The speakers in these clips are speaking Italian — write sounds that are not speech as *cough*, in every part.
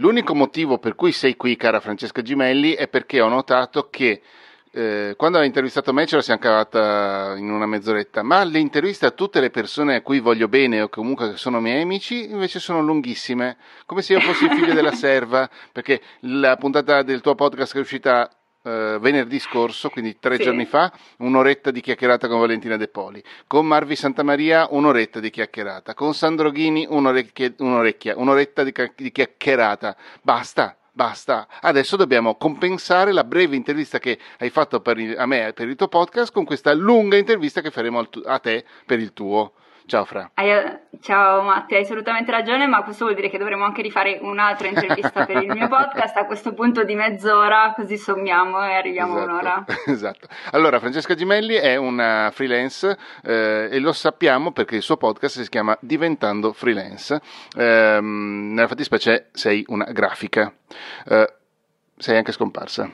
L'unico motivo per cui sei qui, cara Francesca Gimelli, è perché ho notato che eh, quando hai intervistato me ce la siamo cavata in una mezz'oretta, ma le interviste a tutte le persone a cui voglio bene o comunque che sono miei amici invece sono lunghissime, come se io fossi il figlio della serva, perché la puntata del tuo podcast che è uscita Uh, venerdì scorso, quindi tre sì. giorni fa, un'oretta di chiacchierata con Valentina De Poli, con Marvi Santamaria un'oretta di chiacchierata, con Sandro Ghini un'orecchia, un'orecchia un'oretta di, di chiacchierata. Basta, basta. Adesso dobbiamo compensare la breve intervista che hai fatto il, a me per il tuo podcast con questa lunga intervista che faremo a te per il tuo. Ciao Fra. Ciao Matti, hai assolutamente ragione, ma questo vuol dire che dovremo anche rifare un'altra intervista per il mio *laughs* podcast a questo punto di mezz'ora, così sommiamo e arriviamo esatto, a un'ora. *laughs* Esatto. Allora, Francesca Gimelli è una freelance eh, e lo sappiamo perché il suo podcast si chiama Diventando Freelance. Eh, nella fattispecie sei una grafica. Eh, sei anche scomparsa.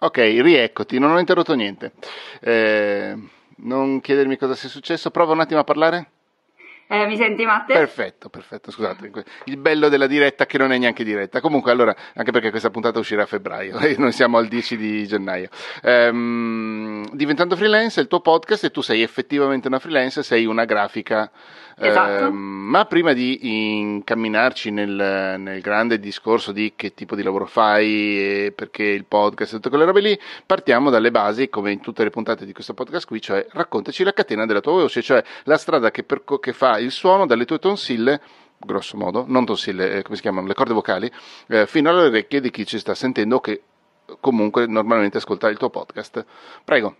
Ok, rieccoti, non ho interrotto niente. Eh, non chiedermi cosa sia successo, prova un attimo a parlare. Eh, mi senti Matte? Perfetto, perfetto, scusate. Il bello della diretta che non è neanche diretta. Comunque, allora, anche perché questa puntata uscirà a febbraio *laughs* e noi siamo al 10 di gennaio. Ehm, diventando freelance è il tuo podcast e tu sei effettivamente una freelance, sei una grafica Esatto. Eh, ma prima di incamminarci nel, nel, grande discorso di che tipo di lavoro fai, perché il podcast e tutte quelle robe lì, partiamo dalle basi, come in tutte le puntate di questo podcast qui, cioè raccontaci la catena della tua voce, cioè la strada che, per, che fa il suono dalle tue tonsille grosso modo, non tonsille, eh, come si chiamano, le corde vocali, eh, fino alle orecchie di chi ci sta sentendo che comunque normalmente ascolta il tuo podcast. Prego.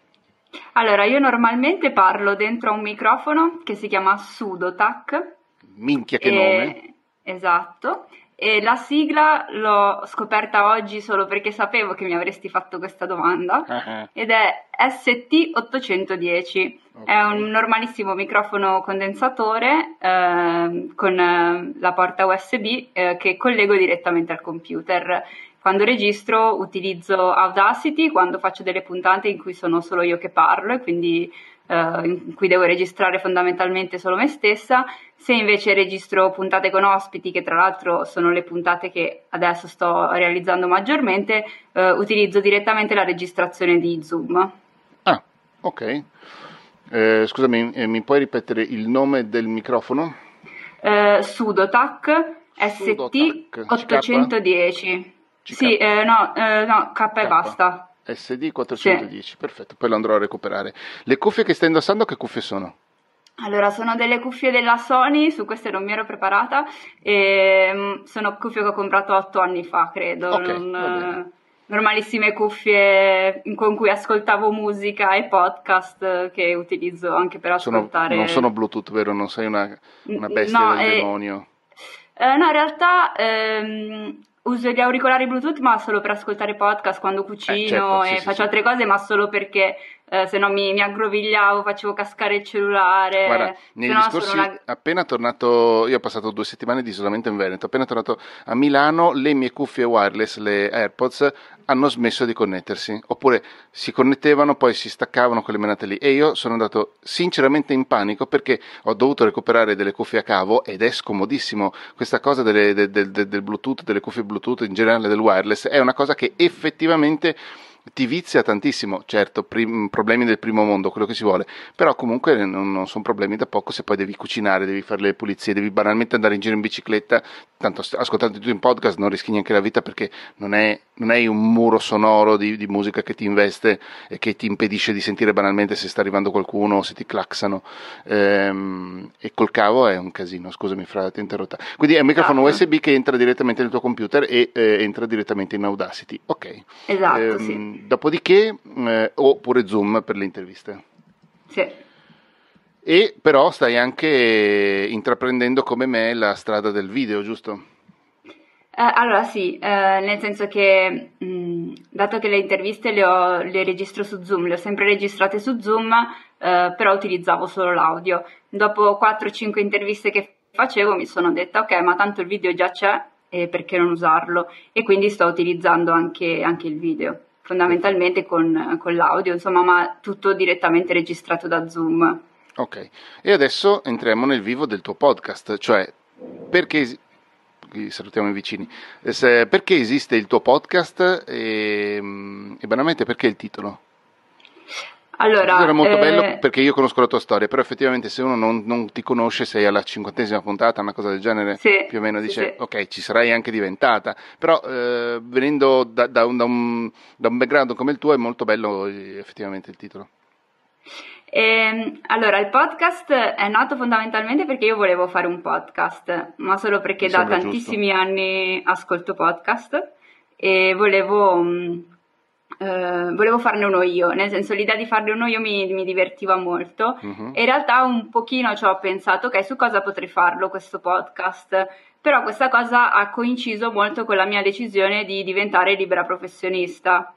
Allora, io normalmente parlo dentro a un microfono che si chiama Sudotac. Minchia che e... nome! Esatto. E la sigla l'ho scoperta oggi solo perché sapevo che mi avresti fatto questa domanda uh-huh. ed è ST810. Okay. È un normalissimo microfono condensatore eh, con eh, la porta USB eh, che collego direttamente al computer. Quando registro utilizzo Audacity quando faccio delle puntate in cui sono solo io che parlo e quindi eh, in cui devo registrare fondamentalmente solo me stessa. Se invece registro puntate con ospiti, che tra l'altro sono le puntate che adesso sto realizzando maggiormente, eh, utilizzo direttamente la registrazione di Zoom. Ah, ok. Eh, scusami, eh, mi puoi ripetere il nome del microfono? Eh, Sudotac ST810. CK? Sì, eh, no, eh, no, K, K, e basta. SD 410, sì. perfetto, poi lo andrò a recuperare. Le cuffie che stai indossando, che cuffie sono? Allora, sono delle cuffie della Sony, su queste non mi ero preparata, e mm, sono cuffie che ho comprato otto anni fa, credo. Okay, non, normalissime cuffie con cui ascoltavo musica e podcast che utilizzo anche per ascoltare. Sono, non sono Bluetooth, vero? Non sei una, una bestia no, del eh, demonio? Eh, no, in realtà ehm, Uso gli auricolari Bluetooth ma solo per ascoltare podcast quando cucino eh, certo, e sì, faccio sì, altre sì. cose, ma solo perché eh, se no mi, mi, aggrovigliavo, facevo cascare il cellulare. Guarda, negli scorsi, una... appena tornato, io ho passato due settimane di isolamento in Veneto, appena tornato a Milano, le mie cuffie wireless, le AirPods, hanno smesso di connettersi, oppure si connettevano, poi si staccavano quelle menate lì. E io sono andato sinceramente in panico perché ho dovuto recuperare delle cuffie a cavo ed è scomodissimo. Questa cosa delle, del, del, del Bluetooth, delle cuffie Bluetooth, in generale del wireless, è una cosa che effettivamente ti vizia tantissimo, certo, prim- problemi del primo mondo, quello che si vuole, però comunque non, non sono problemi da poco se poi devi cucinare, devi fare le pulizie, devi banalmente andare in giro in bicicletta, tanto ascoltando tutto in podcast non rischi neanche la vita perché non è, non è un muro sonoro di, di, musica che ti investe e che ti impedisce di sentire banalmente se sta arrivando qualcuno o se ti claxano ehm, e col cavo è un casino, scusami fra ti interrotta. Quindi è un microfono ah. USB che entra direttamente nel tuo computer e eh, entra direttamente in Audacity, ok. Esatto, ehm, sì dopodiché, eh, oppure Zoom per le interviste. Sì. E però stai anche intraprendendo come me la strada del video, giusto? Eh, allora sì, eh, nel senso che mh, mm, dato che le interviste le, ho, le, registro su Zoom, le ho sempre registrate su Zoom, eh, però utilizzavo solo l'audio. Dopo 4-5 interviste che facevo mi sono detta ok, ma tanto il video già c'è, perché non usarlo? E quindi sto utilizzando anche, anche il video fondamentalmente con, con l'audio, insomma, ma tutto direttamente registrato da Zoom. Ok, e adesso entriamo nel vivo del tuo podcast, cioè perché salutiamo i vicini, perché esiste il tuo podcast e, e banalmente perché il titolo? Allora, era molto eh... bello perché io conosco la tua storia, però effettivamente se uno non, non ti conosce, sei alla cinquantesima puntata, una cosa del genere, sì, più o meno dice, sì, sì. ok, ci sarai anche diventata, però eh, venendo da, da, un, da, un, da, un, background come il tuo è molto bello eh, effettivamente il titolo. E, ehm, allora, il podcast è nato fondamentalmente perché io volevo fare un podcast, ma solo perché da tantissimi giusto. anni ascolto podcast e volevo... Mh, eh, volevo farne uno io, nel senso l'idea di farne uno io mi, mi divertiva molto. Uh-huh. e in realtà un pochino ci ho pensato, ok, su cosa potrei farlo questo podcast, però questa cosa ha coinciso molto con la mia decisione di diventare libera professionista.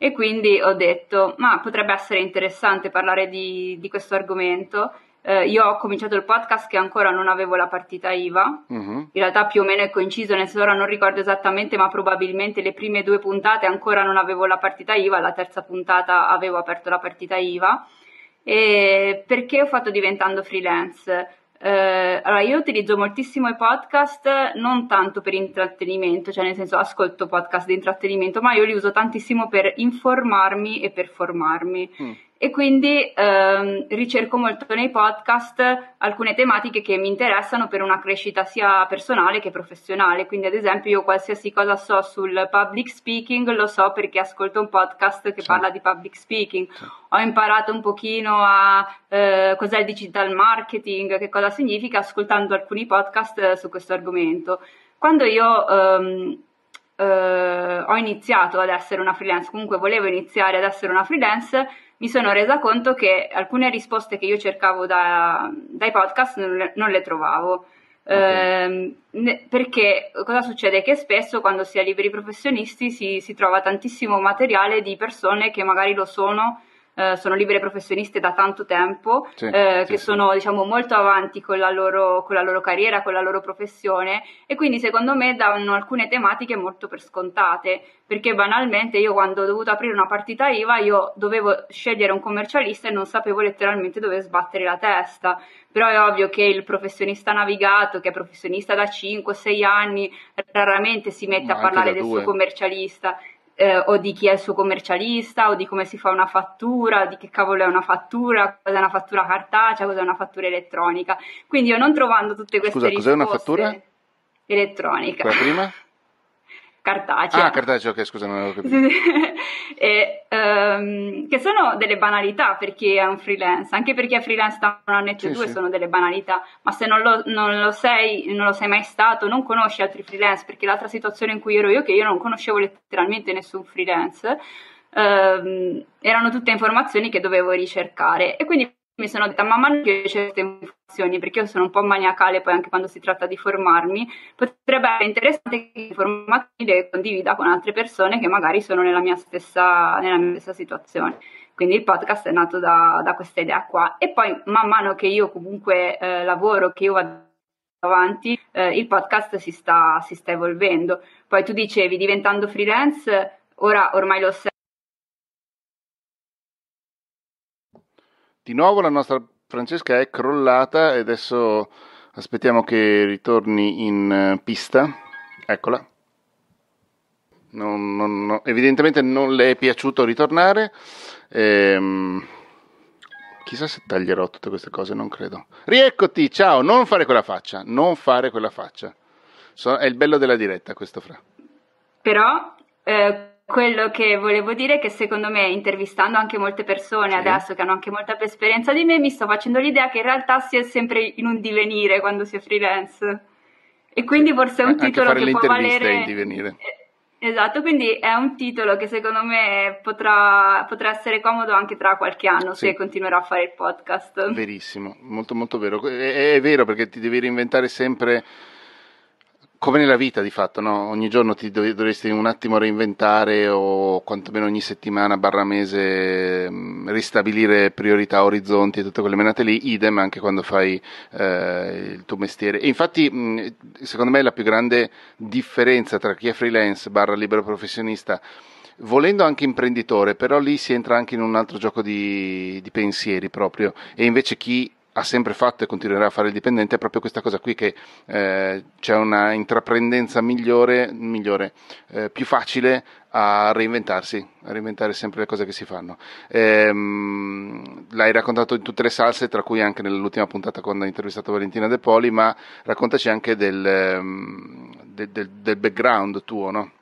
E quindi ho detto, ma potrebbe essere interessante parlare di, di questo argomento eh, io ho cominciato il podcast che ancora non avevo la partita IVA, uh-huh. in realtà più o meno è coinciso, nel senso ora non ricordo esattamente, ma probabilmente le prime due puntate ancora non avevo la partita IVA, la terza puntata avevo aperto la partita IVA. E perché ho fatto diventando freelance? Eh, allora, io utilizzo moltissimo i podcast non tanto per intrattenimento, cioè nel senso ascolto podcast di intrattenimento, ma io li uso tantissimo per informarmi e per formarmi. Mm e quindi ehm, ricerco molto nei podcast alcune tematiche che mi interessano per una crescita sia personale che professionale. Quindi, ad esempio, io qualsiasi cosa so sul public speaking lo so perché ascolto un podcast che sì. parla di public speaking. Sì. Ho imparato un pochino a eh, cos'è il digital marketing, che cosa significa, ascoltando alcuni podcast su questo argomento. Quando io ehm, eh, ho iniziato ad essere una freelance, comunque volevo iniziare ad essere una freelance, mi sono resa conto che alcune risposte che io cercavo da, dai podcast non le, non le trovavo. Okay. Eh, perché cosa succede? Che spesso quando si è liberi professionisti si, si trova tantissimo materiale di persone che magari lo sono eh, sono libere professioniste da tanto tempo, sì, eh, sì, che sì. sono diciamo molto avanti con la, loro, con la, loro, carriera, con la loro professione e quindi secondo me danno alcune tematiche molto per scontate, perché banalmente io quando ho dovuto aprire una partita IVA io dovevo scegliere un commercialista e non sapevo letteralmente dove sbattere la testa, però è ovvio che il professionista navigato, che è professionista da 5-6 anni, raramente si mette Ma a parlare del suo commercialista eh, o di chi è il suo commercialista o di come si fa una fattura, di che cavolo è una fattura, cos'è una fattura cartacea, cos'è una fattura elettronica. Quindi io non trovando tutte queste Scusa, risposte... cos'è una fattura? Elettronica. Quella prima? Cartacea. Ah, cartacea, ok, scusa, non avevo capito. *laughs* e, um, che sono delle banalità per chi è un freelance, anche per chi è freelance da un annetto e sì, due sì. sono delle banalità, ma se non lo, non lo, sei, non lo sei mai stato, non conosci altri freelance, perché l'altra situazione in cui ero io, che io non conoscevo letteralmente nessun freelance, um, erano tutte informazioni che dovevo ricercare e quindi mi sono detta, mamma non piace certe informazioni perché io sono un po' maniacale poi anche quando si tratta di formarmi, potrebbe essere interessante che le informazioni le condivida con altre persone che magari sono nella mia stessa, nella mia stessa situazione. Quindi il podcast è nato da, da, questa idea qua. E poi man mano che io comunque eh, lavoro, che io vado avanti, eh, il podcast si sta, si sta evolvendo. Poi tu dicevi, diventando freelance, ora ormai lo sei Di nuovo la nostra Francesca è crollata e adesso aspettiamo che ritorni in eh, pista. Eccola. Non, non, no. Evidentemente non le è piaciuto ritornare. Ehm, chissà se taglierò tutte queste cose, non credo. Rieccoti, ciao, non fare quella faccia, non fare quella faccia. So, è il bello della diretta questo fra. Però eh, quello che volevo dire è che secondo me, intervistando anche molte persone sì. adesso che hanno anche molta più esperienza di me, mi sto facendo l'idea che in realtà si è sempre in un divenire quando si è freelance. E quindi forse è un titolo che può valere. In divenire. Eh, esatto, quindi è un titolo che secondo me potrà, potrà essere comodo anche tra qualche anno sì. se continuerò a fare il podcast. Verissimo, molto molto vero. È, è vero perché ti devi reinventare sempre come nella vita di fatto, no? ogni giorno ti dovresti un attimo reinventare o quantomeno ogni settimana barra mese mm, ristabilire priorità, orizzonti e tutte quelle menate lì, idem anche quando fai eh, il tuo mestiere. E infatti mm, secondo me la più grande differenza tra chi è freelance barra libero professionista volendo anche imprenditore, però lì si entra anche in un altro gioco di, di pensieri proprio, e invece chi ha sempre fatto e continuerà a fare il dipendente è proprio questa cosa qui che eh, c'è una intraprendenza migliore, migliore eh, più facile a reinventarsi, a reinventare sempre le cose che si fanno. Ehm, l'hai raccontato in tutte le salse, tra cui anche nell'ultima puntata quando hai intervistato Valentina De Poli, ma raccontaci anche del, del, del, del background tuo, no?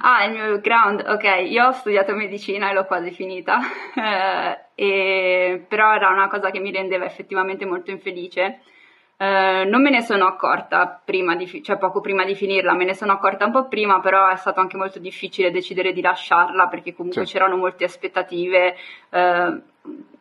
Ah, il mio background, ok, io ho studiato medicina e l'ho quasi finita, *laughs* eh, e, però era una cosa che mi rendeva effettivamente molto infelice. Eh, non me ne sono accorta prima di, cioè poco prima di finirla, me ne sono accorta un po' prima, però è stato anche molto difficile decidere di lasciarla perché comunque sì. c'erano molte aspettative eh,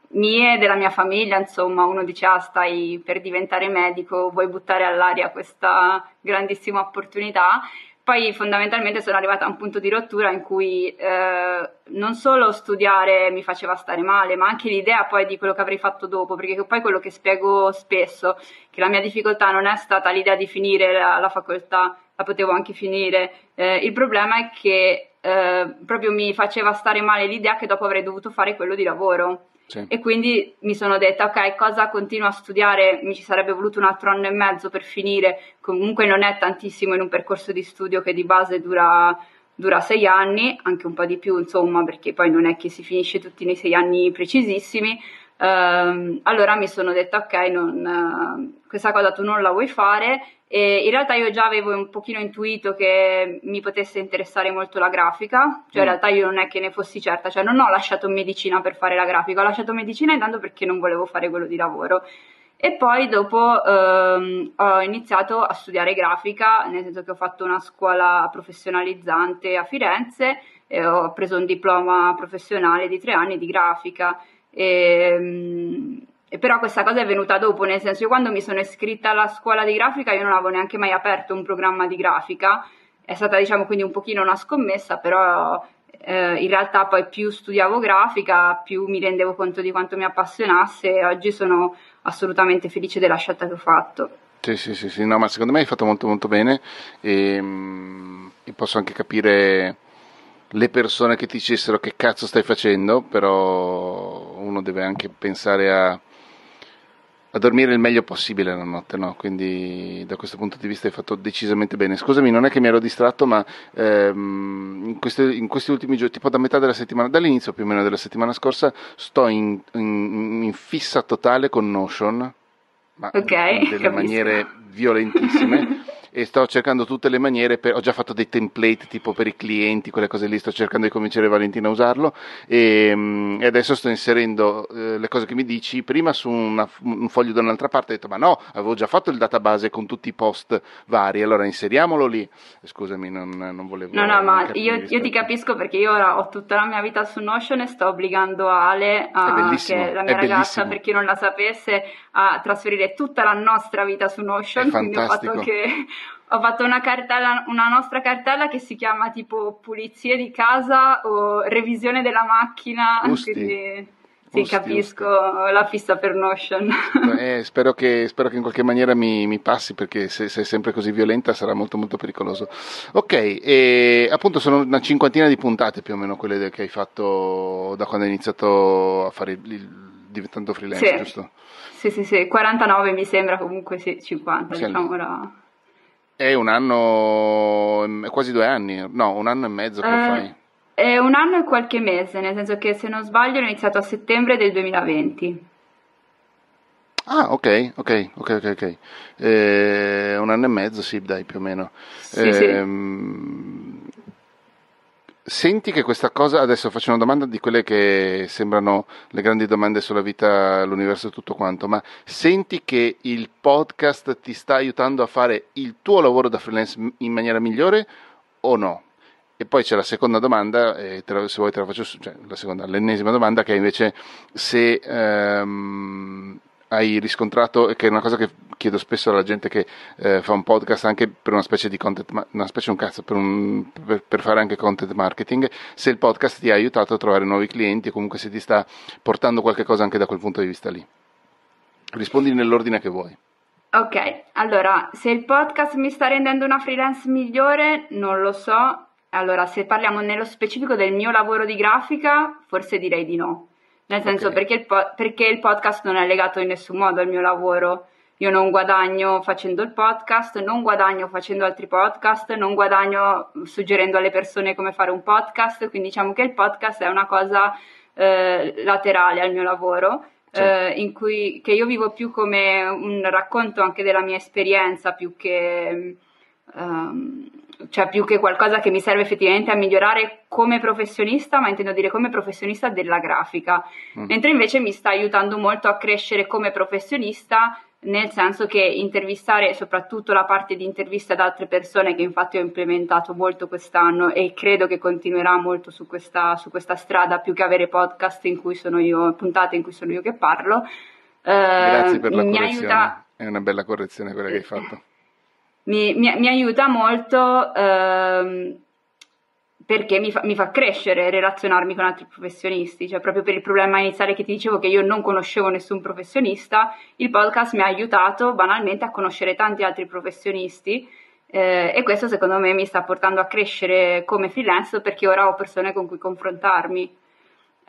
mie della mia famiglia, insomma, uno dice ah stai per diventare medico, vuoi buttare all'aria questa grandissima opportunità poi fondamentalmente sono arrivata a un punto di rottura in cui eh, non solo studiare mi faceva stare male, ma anche l'idea poi di quello che avrei fatto dopo, perché poi quello che spiego spesso, che la mia difficoltà non è stata l'idea di finire la, la facoltà, la potevo anche finire, eh, il problema è che eh, proprio mi faceva stare male l'idea che dopo avrei dovuto fare quello di lavoro. Sì. E quindi mi sono detta, ok, cosa continuo a studiare? Mi ci sarebbe voluto un altro anno e mezzo per finire, comunque non è tantissimo in un percorso di studio che di base dura, dura sei anni, anche un po' di più, insomma, perché poi non è che si finisce tutti nei sei anni precisissimi. Uh, allora mi sono detta, ok, non, uh, questa cosa tu non la vuoi fare e in realtà io già avevo un pochino intuito che mi potesse interessare molto la grafica, cioè in mm. realtà io non è che ne fossi certa, cioè non ho lasciato medicina per fare la grafica, ho lasciato medicina intanto perché non volevo fare quello di lavoro. E poi dopo ehm, ho iniziato a studiare grafica, nel senso che ho fatto una scuola professionalizzante a Firenze e ho preso un diploma professionale di tre anni di grafica. E, ehm, però questa cosa è venuta dopo, nel senso io quando mi sono iscritta alla scuola di grafica io non avevo neanche mai aperto un programma di grafica, è stata diciamo quindi un pochino una scommessa, però eh, in realtà poi più studiavo grafica più mi rendevo conto di quanto mi appassionasse e oggi sono assolutamente felice della scelta che ho fatto. Sì, sì, sì, sì. no, ma secondo me hai fatto molto molto bene e, mm, e posso anche capire le persone che ti dicessero che cazzo stai facendo, però uno deve anche pensare a a dormire il meglio possibile la notte, no? quindi da questo punto di vista hai fatto decisamente bene. Scusami, non è che mi ero distratto, ma ehm, in, questi, in, questi, ultimi giorni, tipo da metà della settimana, dall'inizio più o meno della settimana scorsa, sto in, in, in fissa totale con Notion, ma okay, delle capisco. maniere violentissime. *laughs* e sto cercando tutte le maniere, per, ho già fatto dei template tipo per i clienti, quelle cose lì, sto cercando di convincere Valentina a usarlo. E, mm, e adesso sto inserendo eh, le cose che mi dici, prima su una, un foglio da un'altra parte ho detto ma no, avevo già fatto il database con tutti i post vari, allora inseriamolo lì, scusami non, non volevo... No, no, ma io, io, ti capisco perché io ora ho tutta la mia vita su Notion e sto obbligando Ale, a, che è la mia è ragazza, per chi non la sapesse, a trasferire tutta la nostra vita su Notion, quindi ho fatto anche *laughs* ho fatto una, cartella, una nostra cartella che si chiama tipo pulizie di casa o revisione della macchina. Usti. Quindi sì, usti, capisco usti. la fissa per Notion. Eh, *laughs* spero, che, spero, che, in qualche maniera mi, mi passi perché se, se, è sempre così violenta sarà molto molto pericoloso. Ok, appunto sono una cinquantina di puntate più o meno quelle che hai fatto da quando hai iniziato a fare il, il diventando freelance, sì. giusto? Sì, sì, sì, 49 mi sembra comunque sì, 50, sì, diciamo ora. È un anno, quasi due anni, no, un anno e mezzo che uh, fai. È un anno e qualche mese, nel senso che se non sbaglio ho iniziato a settembre del 2020. Ah, ok, ok, ok, ok. okay. Eh, un anno e mezzo, sì, dai, più o meno. Sì, eh, sì. Ehm, Senti che questa cosa, adesso faccio una domanda di quelle che sembrano le grandi domande sulla vita, l'universo e tutto quanto, ma senti che il podcast ti sta aiutando a fare il tuo lavoro da freelance in maniera migliore o no? E poi c'è la seconda domanda, eh, la, se vuoi te la faccio, cioè la seconda, l'ennesima domanda che è invece se ehm, hai riscontrato, che è una cosa che chiedo spesso alla gente che eh, fa un podcast anche per una specie di content, una specie un cazzo, per, un, per, per, fare anche content marketing, se il podcast ti ha aiutato a trovare nuovi clienti o comunque se ti sta portando qualche cosa anche da quel punto di vista lì. Rispondi nell'ordine che vuoi. Ok, allora, se il podcast mi sta rendendo una freelance migliore, non lo so. Allora, se parliamo nello specifico del mio lavoro di grafica, forse direi di no Nel senso okay. perché, il po- perché il podcast non è legato in nessun modo al mio lavoro. Io non guadagno facendo il podcast, non guadagno facendo altri podcast, non guadagno suggerendo alle persone come fare un podcast, quindi diciamo che il podcast è una cosa eh, laterale al mio lavoro. Sì. Eh, in cui che io vivo più come un racconto anche della mia esperienza più che um, cioè più che qualcosa che mi serve effettivamente a migliorare come professionista, ma intendo dire come professionista della grafica, mm. mentre invece mi sta aiutando molto a crescere come professionista nel senso che intervistare soprattutto la parte di interviste ad altre persone che infatti ho implementato molto quest'anno e credo che continuerà molto su questa, su questa strada più che avere podcast in cui sono io, puntate in cui sono io che parlo. Eh, Grazie per la mi correzione, aiuta... è una bella correzione quella che hai fatto mi, mi, mi aiuta molto ehm, perché mi fa, mi fa, crescere relazionarmi con altri professionisti, cioè proprio per il problema iniziale che ti dicevo che io non conoscevo nessun professionista, il podcast mi ha aiutato banalmente a conoscere tanti altri professionisti eh, e questo secondo me mi sta portando a crescere come freelance perché ora ho persone con cui confrontarmi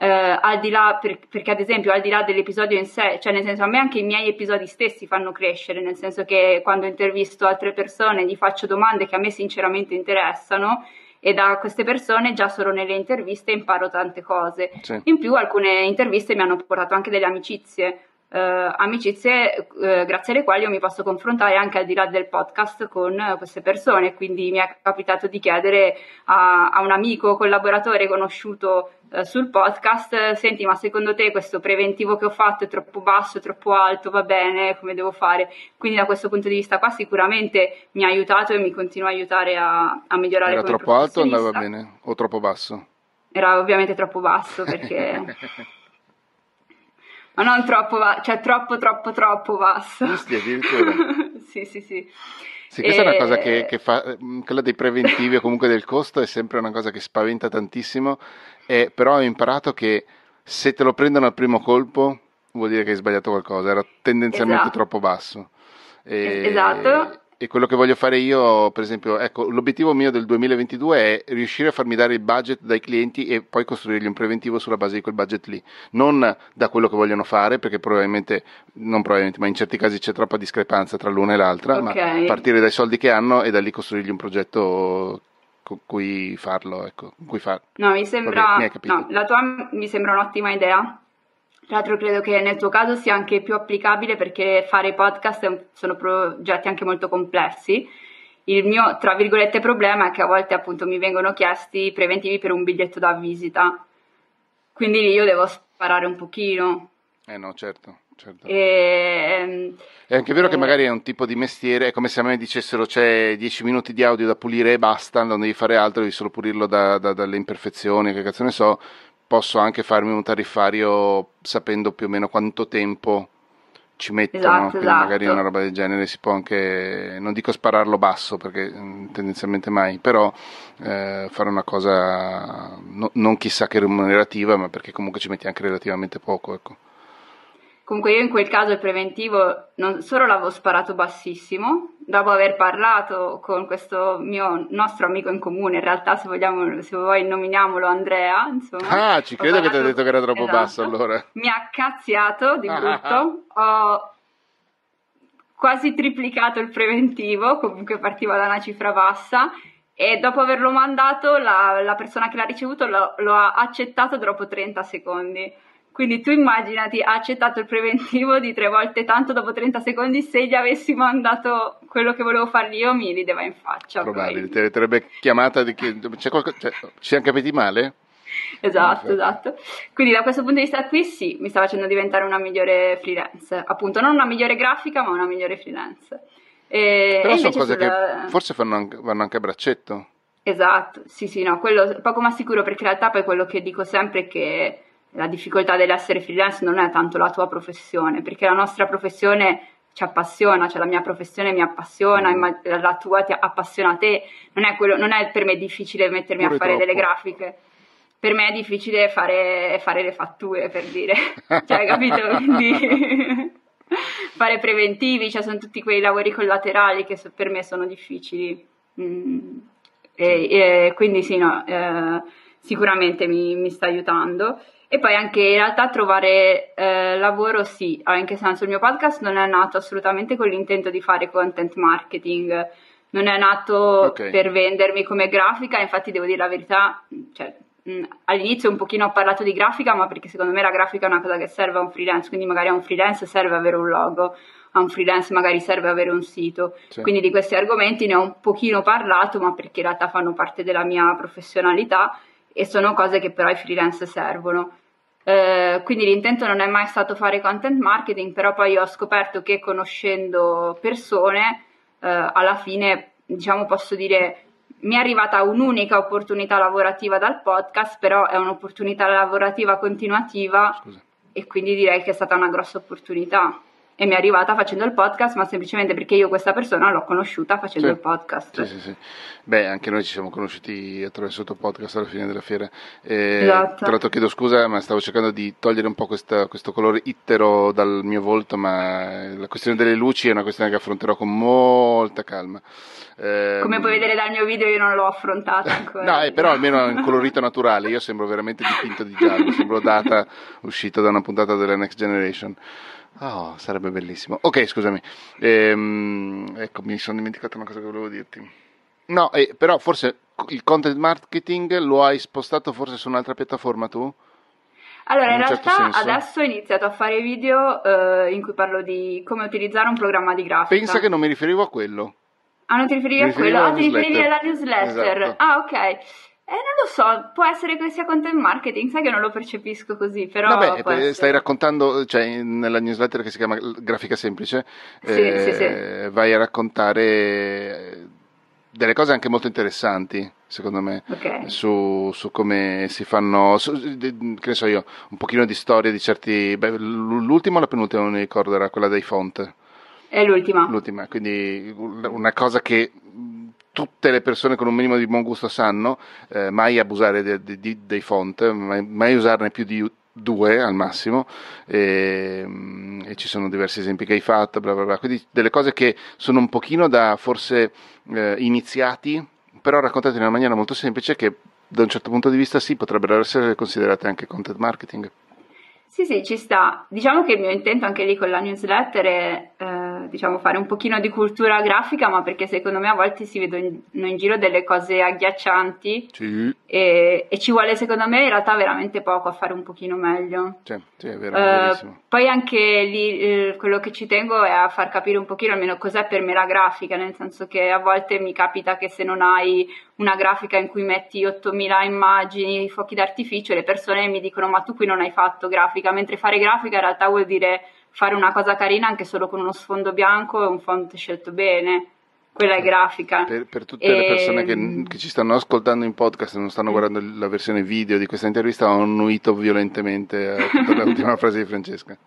eh, al di là, per, perché ad esempio al di là dell'episodio in sé, cioè nel senso a me anche i miei episodi stessi fanno crescere, nel senso che quando intervisto altre persone gli faccio domande che a me sinceramente interessano e da queste persone già solo nelle interviste imparo tante cose. Sì. In più alcune interviste mi hanno portato anche delle amicizie, eh, amicizie eh, grazie alle quali io mi posso confrontare anche al di là del podcast con eh, queste persone. Quindi mi è capitato di chiedere a, a un amico collaboratore conosciuto eh, sul podcast: Senti, ma secondo te questo preventivo che ho fatto è troppo basso, è troppo alto? Va bene, come devo fare? Quindi, da questo punto di vista, qua sicuramente mi ha aiutato e mi continua a aiutare a, a migliorare. Era troppo alto o andava bene? O troppo basso? Era ovviamente troppo basso perché. *laughs* ma non troppo basso, cioè troppo, troppo, troppo basso. Giusti, addirittura. *laughs* sì, sì, sì. Sì, questa e... è una cosa che, che, fa, mm, quella dei preventivi o comunque del costo è sempre una cosa che spaventa tantissimo, e, però ho imparato che se te lo prendono al primo colpo vuol dire che hai sbagliato qualcosa, era tendenzialmente esatto. troppo basso. E, esatto. E quello che voglio fare io, per esempio, ecco, l'obiettivo mio del 2022 è riuscire a farmi dare il budget dai clienti e poi costruirgli un preventivo sulla base di quel budget lì. Non da quello che vogliono fare, perché probabilmente, non probabilmente, ma in certi casi c'è troppa discrepanza tra l'una e l'altra, okay. ma partire dai soldi che hanno e da lì costruirgli un progetto con cui farlo, ecco, con cui far... No, mi sembra, Vabbè, no, la tua mi sembra un'ottima idea tra l'altro credo che nel tuo caso sia anche più applicabile perché fare podcast sono progetti anche molto complessi. Il mio, tra virgolette, problema è che a volte appunto mi vengono chiesti preventivi per un biglietto da visita. Quindi io devo sparare un pochino. Eh no, certo. certo. E, ehm, è anche vero eh, che magari è un tipo di mestiere, è come se a me dicessero c'è 10 minuti di audio da pulire e basta, non devi fare altro, devi solo pulirlo da, da, dalle imperfezioni, che cazzo ne so posso anche farmi un tariffario sapendo più o meno quanto tempo ci mettono, esatto, quindi esatto. magari una roba del genere si può anche, non dico spararlo basso perché mm, tendenzialmente mai, però eh, fare una cosa no, non chissà che remunerativa, ma perché comunque ci metti anche relativamente poco, ecco. Comunque io in quel caso il preventivo non solo l'avevo sparato bassissimo, dopo aver parlato con questo mio nostro amico in comune, in realtà se vogliamo, se vuoi nominiamolo Andrea, insomma. Ah, ci credo parlato, che ti ha detto che era troppo esatto, basso allora. Mi ha cazziato di brutto, ho quasi triplicato il preventivo, comunque partiva da una cifra bassa e dopo averlo mandato la, la persona che l'ha ricevuto lo, lo ha accettato dopo 30 secondi quindi tu immaginati, ha accettato il preventivo di tre volte tanto dopo 30 secondi, se gli avessi mandato quello che volevo fargli io mi rideva in faccia. Probabile, ti avrebbe chiamata di che... C'è qualcosa... Cioè, ci siamo capiti male? Esatto, esatto. Quindi da questo punto di vista qui sì, mi sta facendo diventare una migliore freelance. Appunto, non una migliore grafica, ma una migliore freelance. E, Però sono cose sul... che forse anche, vanno anche a braccetto. Esatto, sì, sì, no, quello poco ma sicuro perché in realtà poi quello che dico sempre è che la difficoltà dell'essere freelance non è tanto la tua professione, perché la nostra professione ci appassiona, cioè la mia professione mi appassiona, mm. la tua ti appassiona a te, non è, quello, non è per me difficile mettermi Pure a fare troppo. delle grafiche, per me è difficile fare, fare le fatture, per dire, *laughs* cioè capito? Quindi *laughs* fare preventivi, cioè sono tutti quei lavori collaterali che per me sono difficili. Mm. E, e, quindi sì, no, eh, sicuramente mi, mi sta aiutando. E poi anche in realtà trovare eh, lavoro sì, in che senso il mio podcast non è nato assolutamente con l'intento di fare content marketing, non è nato okay. per vendermi come grafica, infatti devo dire la verità, cioè, mh, all'inizio un pochino ho parlato di grafica, ma perché secondo me la grafica è una cosa che serve a un freelance, quindi magari a un freelance serve avere un logo, a un freelance magari serve avere un sito, sì. quindi di questi argomenti ne ho un pochino parlato, ma perché in realtà fanno parte della mia professionalità e sono cose che però ai freelance servono. Eh, quindi l'intento non è mai stato fare content marketing, però poi ho scoperto che conoscendo persone, eh, alla fine, diciamo, posso dire, mi è arrivata un'unica opportunità lavorativa dal podcast, però è un'opportunità lavorativa continuativa Scusa. e quindi direi che è stata una grossa opportunità e mi è arrivata facendo il podcast, ma semplicemente perché io questa persona l'ho conosciuta facendo sì. il podcast. Sì, sì, sì. Beh, anche noi ci siamo conosciuti attraverso il tuo podcast alla fine della fiera. Eh, esatto. Tra l'altro chiedo scusa, ma stavo cercando di togliere un po' questa, questo colore ittero dal mio volto, ma la questione delle luci è una questione che affronterò con molta calma. Eh, Come puoi vedere dal mio video io non l'ho affrontata ancora. no, eh, però almeno è un colorito naturale, io sembro veramente dipinto di giallo, sembro data uscita da una puntata della Next Generation. Oh, sarebbe bellissimo. Ok, scusami. Ehm, ecco, mi sono dimenticato una cosa che volevo dirti. No, eh, però forse il content marketing lo hai spostato forse su un'altra piattaforma tu? Allora, in, in certo realtà senso. adesso ho iniziato a fare video eh, in cui parlo di come utilizzare un programma di grafica. Pensa che non mi riferivo a quello. Ah, non ti riferivi a quello? Ah, ti riferivi alla newsletter. Esatto. Ah, ok. Eh, non lo so, può essere che sia content marketing, sai che non lo percepisco così, però... Vabbè, stai raccontando, cioè nella newsletter che si chiama Grafica Semplice, sì, eh, sì, sì. vai a raccontare delle cose anche molto interessanti, secondo me, okay. su, su, come si fanno, su, che ne so io, un pochino di storia di certi... Beh, l'ultima o la penultima non mi ricordo, era quella dei font. È l'ultima. L'ultima, quindi una cosa che tutte le persone con un minimo di buon gusto sanno, eh, mai abusare de, de, de, dei font, mai, mai, usarne più di due al massimo, e, e, ci sono diversi esempi che hai fatto, bla bla bla, quindi delle cose che sono un pochino da forse eh, iniziati, però raccontate in una maniera molto semplice che da un certo punto di vista sì, potrebbero essere considerate anche content marketing. Sì, sì, ci sta. Diciamo che il mio intento anche lì con la newsletter è eh, diciamo, fare un pochino di cultura grafica, ma perché secondo me a volte si vedono in, in giro delle cose agghiaccianti sì. e, e, ci vuole secondo me in realtà veramente poco a fare un pochino meglio. Sì, sì è vero, uh, poi anche lì eh, quello che ci tengo è a far capire un pochino almeno cos'è per me la grafica, nel senso che a volte mi capita che se non hai una grafica in cui metti 8000 immagini, fuochi d'artificio, le persone mi dicono ma tu qui non hai fatto grafica, mentre fare grafica in realtà vuol dire fare una cosa carina anche solo con uno sfondo bianco e un font scelto bene. Quella è grafica. Per, per tutte e... le persone che, ehm, che, ci stanno ascoltando in podcast e non stanno guardando la versione video di questa intervista, ho annuito violentemente tutta *laughs* l'ultima frase di Francesca.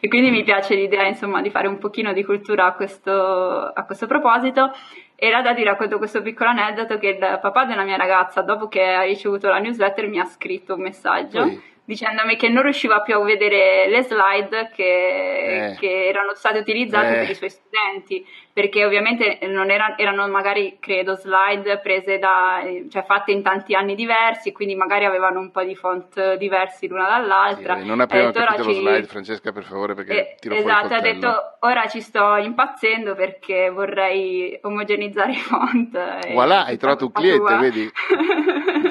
E quindi mi piace l'idea insomma di fare un pochino di cultura a questo, a questo proposito era da dire, racconto questo piccolo aneddoto che il papà della mia ragazza, dopo che ha ricevuto la newsletter, mi ha scritto un messaggio. Sì dicendomi che non riusciva più a vedere le slide che, eh. che erano state utilizzate eh. per i suoi studenti, perché ovviamente non erano, erano magari, credo, slide prese da, cioè fatte in tanti anni diversi, quindi magari avevano un po' di font diversi l'una dall'altra. Sì, non abbiamo capito lo ci... slide, Francesca, per favore, perché eh, tiro Esatto, ha detto, ora ci sto impazzendo perché vorrei omogenizzare i font. Voilà, hai trovato un cliente, vedi?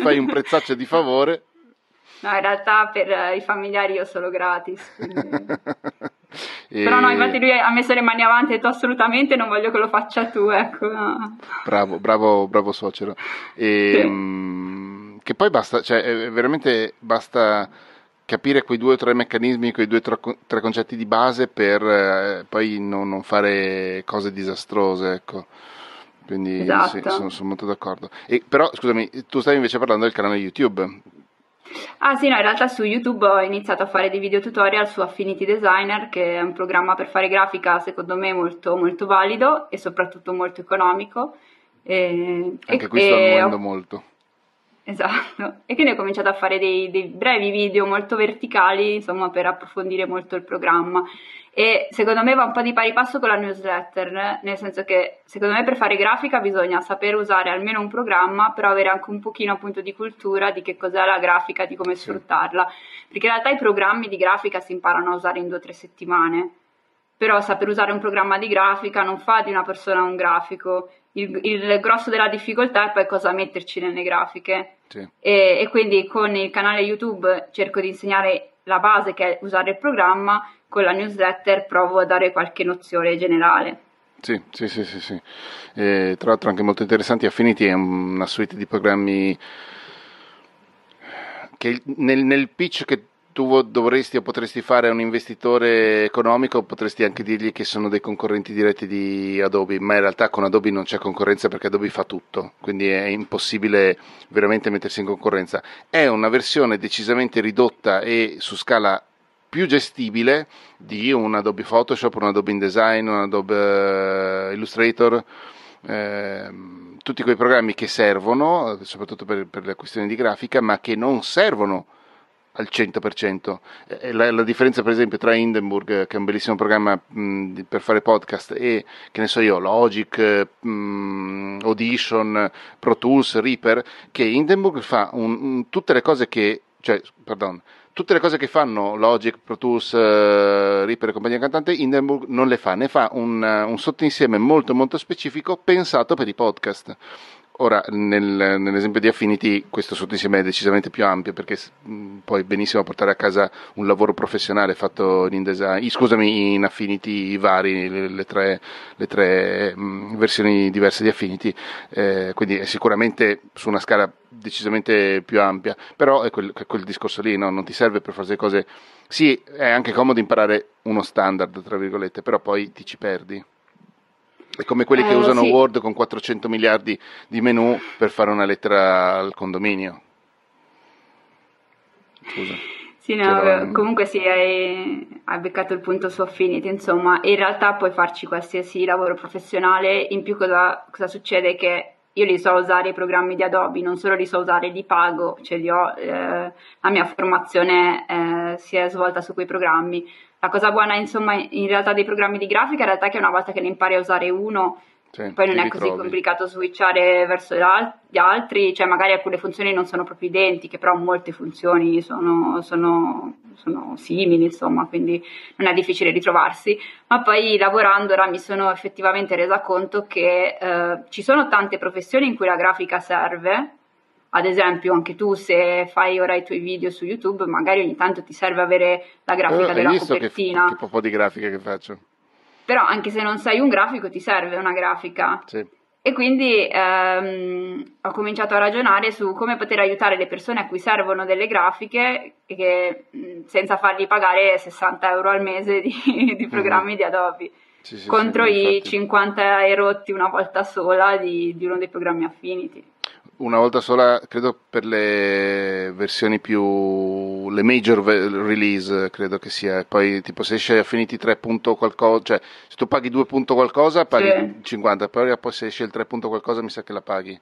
Fai un prezzaccio di favore. No, in realtà per eh, i familiari io solo gratis. *laughs* e... Però no, infatti lui ha messo le mani avanti e ha detto assolutamente non voglio che lo faccia tu, ecco. No. Bravo, bravo, bravo suocero. E, sì. mh, che poi basta, cioè veramente basta capire quei due o tre meccanismi, quei due o tre, tre concetti di base per eh, poi non, non, fare cose disastrose, ecco. Quindi esatto. sì, sono, sono, molto d'accordo. E, però scusami, tu stavi invece parlando del canale YouTube. Ah sì, no, in realtà su YouTube ho iniziato a fare dei video tutorial su Affinity Designer, che è un programma per fare grafica secondo me molto, molto valido e soprattutto molto economico. E, Anche e, qui sto annuendo ho... molto. Esatto, e quindi ho cominciato a fare dei, dei, brevi video molto verticali, insomma, per approfondire molto il programma. E secondo me va un po' di pari passo con la newsletter, nel senso che secondo me per fare grafica bisogna saper usare almeno un programma, però avere anche un pochino appunto di cultura di che cos'è la grafica, di come sfruttarla. Perché in realtà i programmi di grafica si imparano a usare in due o tre settimane però saper usare un programma di grafica non fa di una persona un grafico. Il, il grosso della difficoltà è poi cosa metterci nelle grafiche. Sì. E, e, quindi con il canale YouTube cerco di insegnare la base che è usare il programma, con la newsletter provo a dare qualche nozione generale. Sì, sì, sì, sì, sì. E, tra l'altro anche molto interessanti, Affinity è una suite di programmi che nel, nel pitch che tu dovresti o potresti fare un investitore economico, potresti anche dirgli che sono dei concorrenti diretti di Adobe, ma in realtà con Adobe non c'è concorrenza perché Adobe fa tutto, quindi è impossibile veramente mettersi in concorrenza. È una versione decisamente ridotta e su scala più gestibile di un Adobe Photoshop, un Adobe InDesign, un Adobe eh, Illustrator. Eh, tutti quei programmi che servono, soprattutto per, per le questioni di grafica, ma che non servono al 100%. Eh, la, la, differenza, per esempio, tra Hindenburg, che è un bellissimo programma mh, per fare podcast, e che ne so io, Logic, mh, Audition, Pro Tools, Reaper, che Hindenburg fa un, un, tutte le cose che, cioè, pardon, tutte le cose che fanno Logic, Pro Tools, uh, Reaper e compagnia cantante, Hindenburg non le fa, ne fa un, un sottoinsieme molto molto specifico pensato per i podcast. Ora, nel, nell'esempio di Affinity, questo sottoinsieme è decisamente più ampio perché puoi benissimo portare a casa un lavoro professionale fatto in design, scusami, in Affinity vari, le, le tre, le tre mh, versioni diverse di Affinity, eh, quindi è sicuramente su una scala decisamente più ampia, però è quel, quel discorso lì, no? non ti serve per fare delle cose. Sì, è anche comodo imparare uno standard, tra virgolette, però poi ti ci perdi. È come quelli che eh, usano sì. Word con 400 miliardi di menu per fare una lettera al condominio. Scusa. Sì, no, comunque sì, hai, hai, beccato il punto su Affinity, insomma, in realtà puoi farci qualsiasi lavoro professionale, in più cosa, cosa succede che io li so usare i programmi di Adobe, non solo li so usare, li pago, ce li ho, eh, la mia formazione eh, si è svolta su quei programmi, la cosa buona, insomma, in realtà dei programmi di grafica in realtà è che una volta che ne impari a usare uno, sì, poi non è così complicato switchare verso gli altri, cioè magari alcune funzioni non sono proprio identiche, però molte funzioni sono, sono, sono simili, insomma, quindi non è difficile ritrovarsi. Ma poi lavorando ora mi sono effettivamente resa conto che eh, ci sono tante professioni in cui la grafica serve, ad esempio anche tu se fai ora i tuoi video su YouTube magari ogni tanto ti serve avere la grafica eh, della visto copertina. che, che po' di grafica che faccio. Però anche se non sei un grafico ti serve una grafica. Sì. e quindi ehm, ho cominciato a ragionare su come poter aiutare le persone a cui servono delle grafiche che, senza fargli pagare 60 euro al mese di, *laughs* di programmi mm. di Adobe. Sì, sì, contro i 50 euro una volta sola di, di uno dei programmi Affinity una volta sola, credo per le versioni più le major release, credo che sia. Poi tipo se esce Affinity 3. qualcosa, cioè se tu paghi 2. qualcosa paghi sì. 50, poi, poi se esce il 3. qualcosa mi sa che la paghi.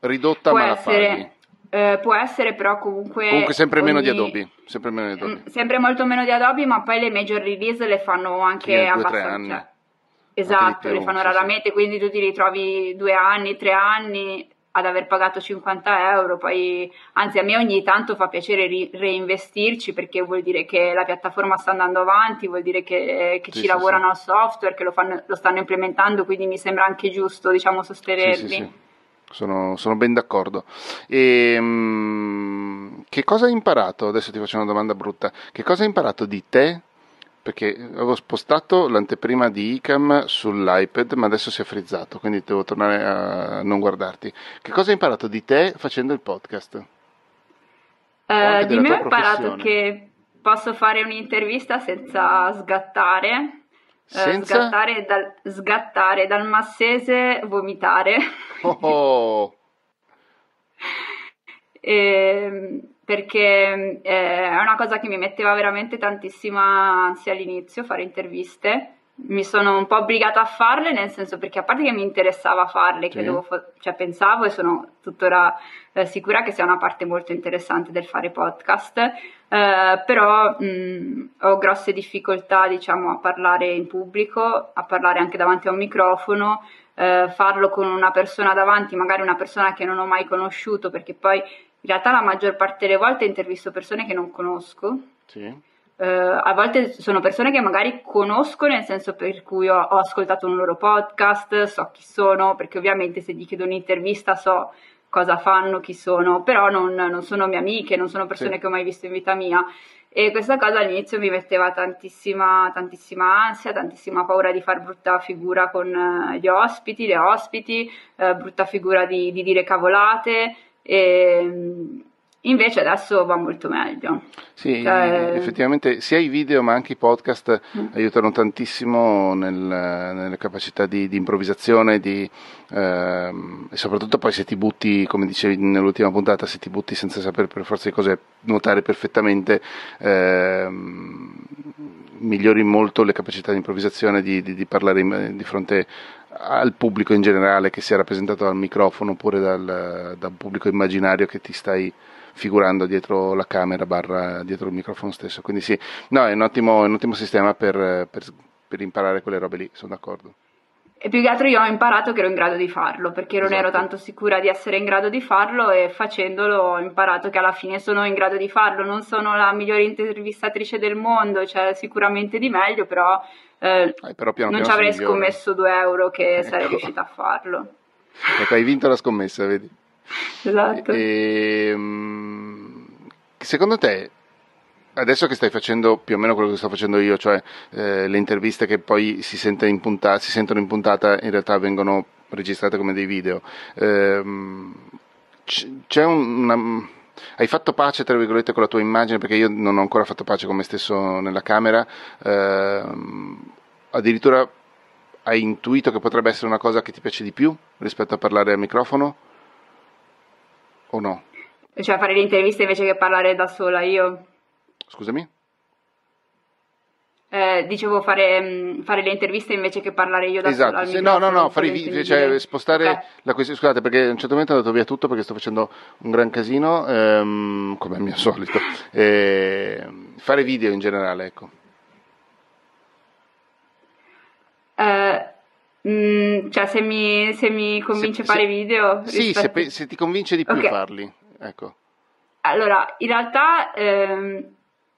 Ridotta può ma essere, la paghi. Eh, può essere però comunque comunque sempre ogni... meno di Adobe sempre meno di Adobe mm, sempre molto meno di Adobe ma poi le major release le fanno anche sì, abbastanza esatto più, le fanno sì, raramente sì. quindi tu ti ritrovi due anni tre anni ad aver pagato 50 euro, poi anzi a me ogni tanto fa piacere ri- reinvestirci perché vuol dire che la piattaforma sta andando avanti, vuol dire che, che sì, ci sì, lavorano sì. al software, che lo, fanno, lo, stanno implementando, quindi mi sembra anche giusto diciamo sostenerli. Sono, sono, ben d'accordo. E, um, che cosa hai imparato? Adesso ti faccio una domanda brutta. Che cosa hai imparato di te perché avevo spostato l'anteprima di ICAM sull'iPad, ma adesso si è frizzato, quindi devo tornare a non guardarti. Che cosa hai imparato di te facendo il podcast? Uh, di me ho imparato che posso fare un'intervista senza sgattare. Eh, senza? Sgattare, dal, sgattare dal massese, vomitare. Oh, oh. e, *laughs* ehm, perché eh, è una cosa che mi metteva veramente tantissima ansia all'inizio, fare interviste. mi sono un po' obbligata a farle, nel senso perché a parte che mi interessava farle, sì. fo- cioè, pensavo e sono tuttora eh, sicura che sia una parte molto interessante del fare podcast, eh, però mh, ho grosse difficoltà, diciamo, a parlare in pubblico, a parlare anche davanti a un microfono, eh, farlo con una persona davanti, magari una persona che non ho mai conosciuto, perché poi in realtà la maggior parte delle volte intervisto persone che non conosco. Sì Uh, a volte sono persone che magari conosco, nel senso per cui ho, ho, ascoltato un loro podcast, so chi sono, perché ovviamente se gli chiedo un'intervista so cosa fanno, chi sono, però non, non sono mie amiche, non sono persone sì. che ho mai visto in vita mia. E questa cosa all'inizio mi metteva tantissima, tantissima ansia, tantissima paura di far brutta figura con uh, gli ospiti, le ospiti, uh, brutta figura di, di dire cavolate. E, Invece adesso va molto meglio. Sì, cioè... effettivamente sia i video ma anche i podcast mm. aiutano tantissimo nel, nelle capacità di, di improvvisazione di, ehm, e soprattutto poi se ti butti, come dicevi nell'ultima puntata, se ti butti senza sapere per forza di cose nuotare perfettamente, ehm, migliori molto le capacità di improvvisazione, di, di, di parlare in, di fronte al pubblico in generale che sia rappresentato dal microfono oppure dal, da un pubblico immaginario che ti stai figurando dietro la camera barra dietro il microfono stesso. Quindi sì, no, è un ottimo, è un ottimo sistema per, per, per imparare quelle robe lì, sono d'accordo. E più che altro io ho imparato che ero in grado di farlo, perché non esatto. ero tanto sicura di essere in grado di farlo e facendolo ho imparato che alla fine sono in grado di farlo. Non sono la migliore intervistatrice del mondo, cioè sicuramente di meglio, però, eh, eh, però piano non ci avrei scommesso due euro che ecco. sarei riuscita a farlo. Ecco, hai vinto la scommessa, vedi? Esatto. E, ehm, secondo te, adesso che stai facendo più o meno quello che sto facendo io, cioè eh, le interviste che poi si, in puntata, si, sentono in puntata, in realtà vengono registrate come dei video, ehm, c'è una... Hai fatto pace, tra virgolette, con la tua immagine, perché io non ho ancora fatto pace con me stesso nella camera. Ehm, addirittura hai intuito che potrebbe essere una cosa che ti piace di più rispetto a parlare al microfono? o no? Cioè fare le interviste invece che parlare da sola io. Scusami? Eh, dicevo fare, mm, fare, le interviste invece che parlare io da esatto, sola. no, no, no, fare i video, cioè spostare okay. la questione. Scusate, perché a un certo momento è andato via tutto perché sto facendo un gran casino, ehm, come al mio *laughs* solito. Eh, fare video in generale, ecco. Eh, Mm, cioè, se mi, se mi convince a fare video. Sì, rispetto... se, se, ti convince di più okay. farli. Ecco. Allora, in realtà ehm,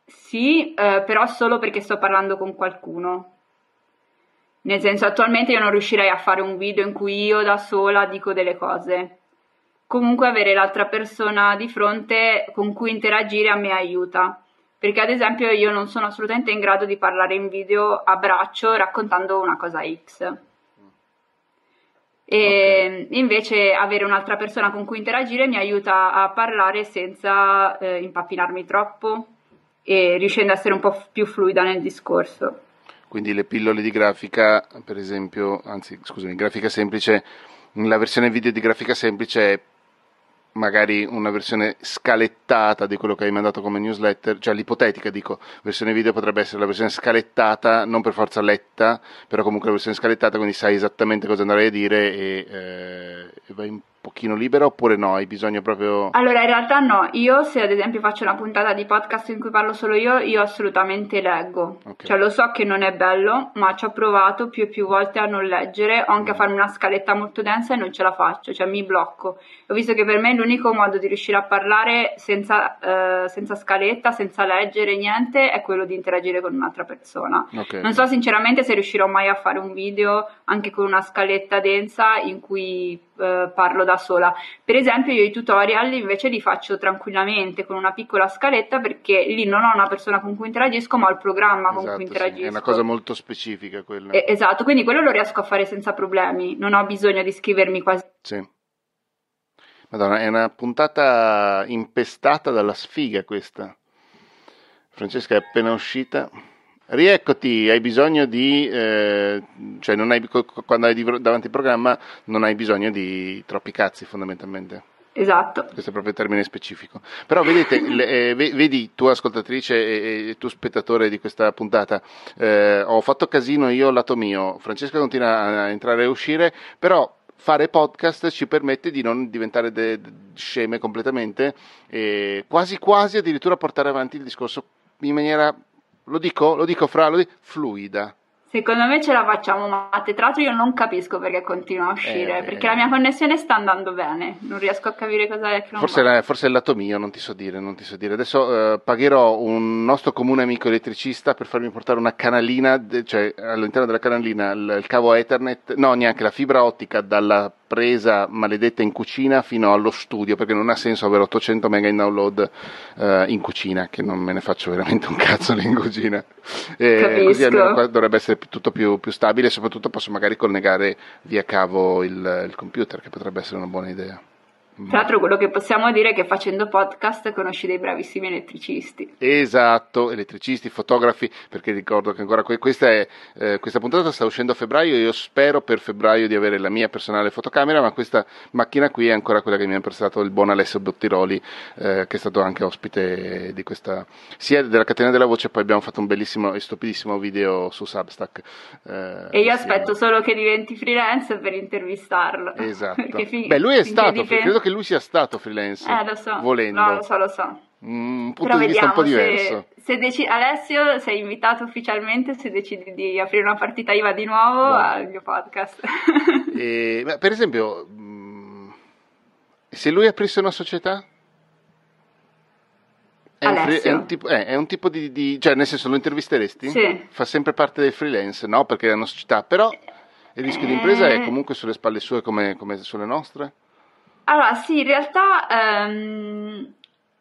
sì, eh, però solo perché sto parlando con qualcuno. Nel senso, attualmente io non riuscirei a fare un video in cui io da sola dico delle cose. Comunque avere l'altra persona di fronte con cui interagire a me aiuta. Perché ad esempio io non sono assolutamente in grado di parlare in video a braccio raccontando una cosa X e okay. invece avere un'altra persona con cui interagire mi aiuta a parlare senza eh, impappinarmi troppo e riuscendo a essere un po' più fluida nel discorso. Quindi le pillole di grafica, per esempio, anzi scusami, grafica semplice, la versione video di grafica semplice è magari una versione scalettata di quello che hai mandato come newsletter, cioè l'ipotetica dico, versione video potrebbe essere la versione scalettata, non per forza letta, però comunque la versione scalettata, quindi sai esattamente cosa andare a dire e, eh, e vai un pochino libera oppure no? Hai bisogno proprio... Allora in realtà no, io se ad esempio faccio una puntata di podcast in cui parlo solo io, io assolutamente leggo. Okay. Cioè lo so che non è bello, ma ci ho provato più e più volte a non leggere o anche a mm. farmi una scaletta molto densa e non ce la faccio, cioè mi blocco. Ho visto che per me l'unico modo di riuscire a parlare senza, eh, senza scaletta, senza leggere niente, è quello di interagire con un'altra persona. Okay. Non so sinceramente se riuscirò mai a fare un video anche con una scaletta densa in cui eh, parlo da sola. Per esempio io i tutorial invece li faccio tranquillamente con una piccola scaletta perché lì non ho una persona con cui interagisco ma ho il programma esatto, con cui interagisco. Sì. È una cosa molto specifica quella. Eh, esatto, quindi quello lo riesco a fare senza problemi, non ho bisogno di scrivermi quasi. Sì. Madonna, è una puntata impestata dalla sfiga questa. Francesca è appena uscita. Rieccoti, hai bisogno di, eh, cioè hai, quando hai davanti il programma non hai bisogno di troppi cazzi fondamentalmente. Esatto. Questo è proprio il termine specifico. Però vedete, *laughs* le, eh, vedi tu ascoltatrice e, e, tu spettatore di questa puntata, eh, ho fatto casino io lato mio, Francesca continua a entrare e uscire, però fare podcast ci permette di non diventare de- de- sceme completamente e quasi quasi addirittura portare avanti il discorso in maniera, lo dico, lo dico fra, lo dico, fluida. Secondo me ce la facciamo, ma tra l'altro io non capisco perché continua a uscire, eh, perché la mia connessione sta andando bene, non riesco a capire cosa è che non forse, la, forse è il lato mio, non ti so dire, non ti so dire. Adesso eh, pagherò un nostro comune amico elettricista per farmi portare una canalina, cioè all'interno della canalina il, il cavo Ethernet, no neanche la fibra ottica dalla presa maledetta in cucina fino allo studio, perché non ha senso avere 800 mega in download uh, in cucina, che non me ne faccio veramente un cazzo *laughs* lì in cucina. E così almeno qua dovrebbe essere tutto più, più, stabile e soprattutto posso magari collegare via cavo il, il computer, che potrebbe essere una buona idea. Tra l'altro quello che possiamo dire è che facendo podcast conosci dei bravissimi elettricisti. Esatto, elettricisti, fotografi, perché ricordo che ancora questa, è, eh, questa puntata sta uscendo a febbraio, io spero per febbraio di avere la mia personale fotocamera, ma questa macchina qui è ancora quella che mi ha prestato il buon Alessio Bottiroli, eh, che è stato anche ospite di questa, sia della catena della voce, poi abbiamo fatto un bellissimo e stupidissimo video su Substack. Eh, e io aspetto solo che diventi freelance per intervistarlo. Esatto. *laughs* Fin- Beh, lui è stato, credo che lui sia stato freelance. Eh, lo so. Volendo. No, lo so, lo so. Mm, un punto Però di vista un po' diverso. Se, se deci- Alessio, sei invitato ufficialmente se decidi di aprire una partita IVA di nuovo no. al mio podcast. *laughs* e, beh, per esempio, mm, se lui aprisse una società? È un, free, è, un tipo, eh, è un, tipo, di, di, Cioè, nel senso, lo intervisteresti? Sì. Fa sempre parte del freelance, no? Perché è una società, però il rischio eh... di impresa è comunque sulle spalle sue come, come sulle nostre? Allora, sì, in realtà ehm,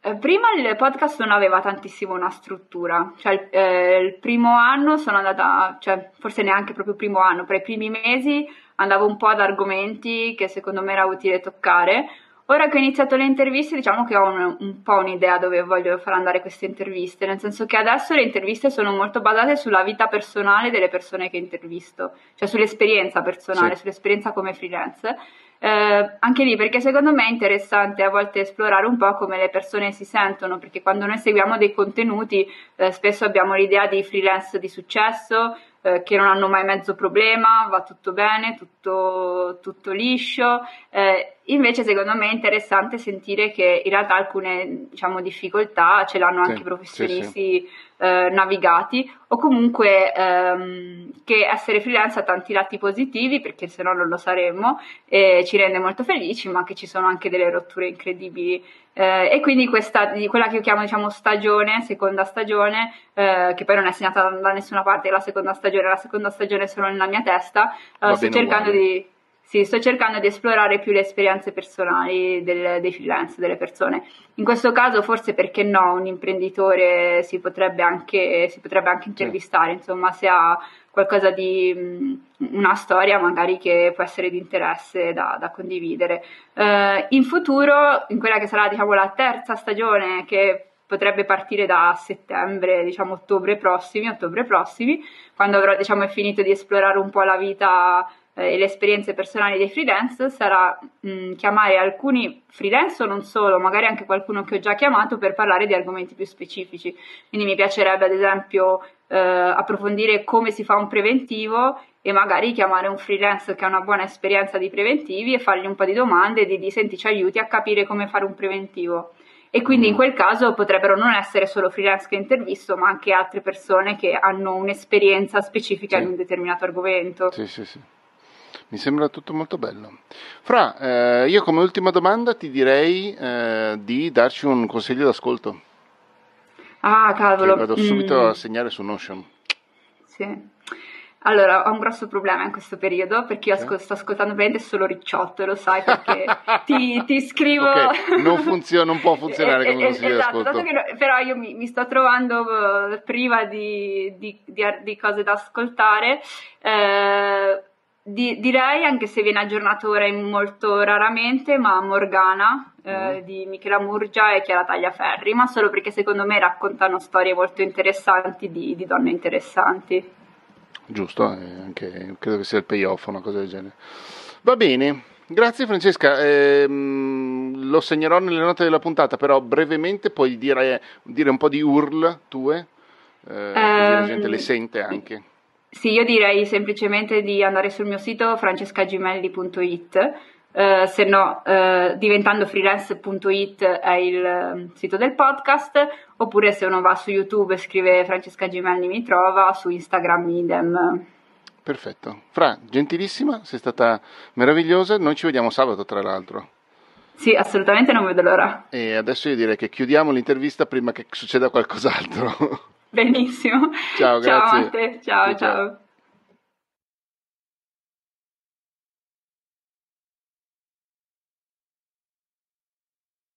eh, prima il podcast non aveva tantissimo una struttura, cioè il, eh, il primo anno sono andata, cioè forse neanche proprio il primo anno, per i primi mesi andavo un po' ad argomenti che secondo me era utile toccare. Ora che ho iniziato le interviste, diciamo che ho un, un, po' un'idea dove voglio far andare queste interviste, nel senso che adesso le interviste sono molto basate sulla vita personale delle persone che intervisto, cioè sull'esperienza personale, sì. sull'esperienza come freelance. Eh, anche lì perché secondo me è interessante a volte esplorare un po' come le persone si sentono, perché quando noi seguiamo dei contenuti eh, spesso abbiamo l'idea di freelance di successo, eh, che non hanno mai mezzo problema, va tutto bene, tutto, tutto liscio. Eh, invece secondo me è interessante sentire che in realtà alcune diciamo, difficoltà ce l'hanno anche i professionisti sì, sì. Eh, navigati o comunque ehm, che essere freelance ha tanti lati positivi perché se no non lo saremmo e ci rende molto felici ma che ci sono anche delle rotture incredibili. Eh, e quindi questa, quella che io chiamo diciamo, stagione, seconda stagione, eh, che poi non è segnata da, nessuna parte, la seconda stagione, la seconda stagione è solo nella mia testa, eh, sto cercando di sì, sto cercando di esplorare più le esperienze personali del, dei freelance, delle persone. In questo caso, forse perché no, un imprenditore si potrebbe anche, si potrebbe anche intervistare, insomma, se ha qualcosa di una storia magari che può essere di interesse da, da condividere. Uh, in futuro, in quella che sarà diciamo la terza stagione che potrebbe partire da settembre, diciamo ottobre prossimi, ottobre prossimi, quando avrò diciamo finito di esplorare un po' la vita eh, e le esperienze personali dei freelance sarà mh, chiamare alcuni freelance o non solo, magari anche qualcuno che ho già chiamato per parlare di argomenti più specifici. Quindi mi piacerebbe ad esempio eh, approfondire come si fa un preventivo e magari chiamare un freelance che ha una buona esperienza di preventivi e fargli un po' di domande e di, di senti ci aiuti a capire come fare un preventivo. E quindi in quel caso potrebbero non essere solo freelance che intervisto, ma anche altre persone che hanno un'esperienza specifica sì. in un determinato argomento. Sì, sì, sì. Mi sembra tutto molto bello. Fra, eh, io come ultima domanda ti direi eh, di darci un consiglio d'ascolto. Ah, cavolo. Che vado subito mm. a segnare su Notion. Sì. Allora, ho un grosso problema in questo periodo perché io ascol- sto ascoltando veramente solo ricciotto, lo sai, perché *laughs* ti, ti, scrivo... Okay. *laughs* Non, funziona, non può funzionare come consiglio esatto, d'ascolto. Che, però io mi, mi sto trovando uh, priva di, di, di, di, cose da ascoltare. Eh, di, direi, anche se viene aggiornato ora molto raramente, ma Morgana eh, mm. di Michela Murgia e Chiara Tagliaferri, ma solo perché secondo me raccontano storie molto interessanti di, di donne interessanti. Giusto, eh, anche, credo che sia il payoff, una cosa del genere. Va bene, grazie Francesca. Eh, lo segnerò nelle note della puntata, però brevemente puoi dire, dire un po' di URL tue, eh, um, così la gente le ehm, sente anche. Sì, io direi semplicemente di andare sul mio sito francescagimelli.it, eh, se no eh, diventando freelance.it è il eh, sito del podcast, oppure se uno va su YouTube e scrive Francesca Gimelli mi trova, su Instagram idem. Perfetto. Fra, gentilissima, sei stata meravigliosa, noi ci vediamo sabato tra l'altro. Sì, assolutamente non vedo l'ora. E adesso io direi che chiudiamo l'intervista prima che succeda qualcos'altro. *laughs* Benissimo. Ciao, ciao grazie. te, ciao, ciao. ciao.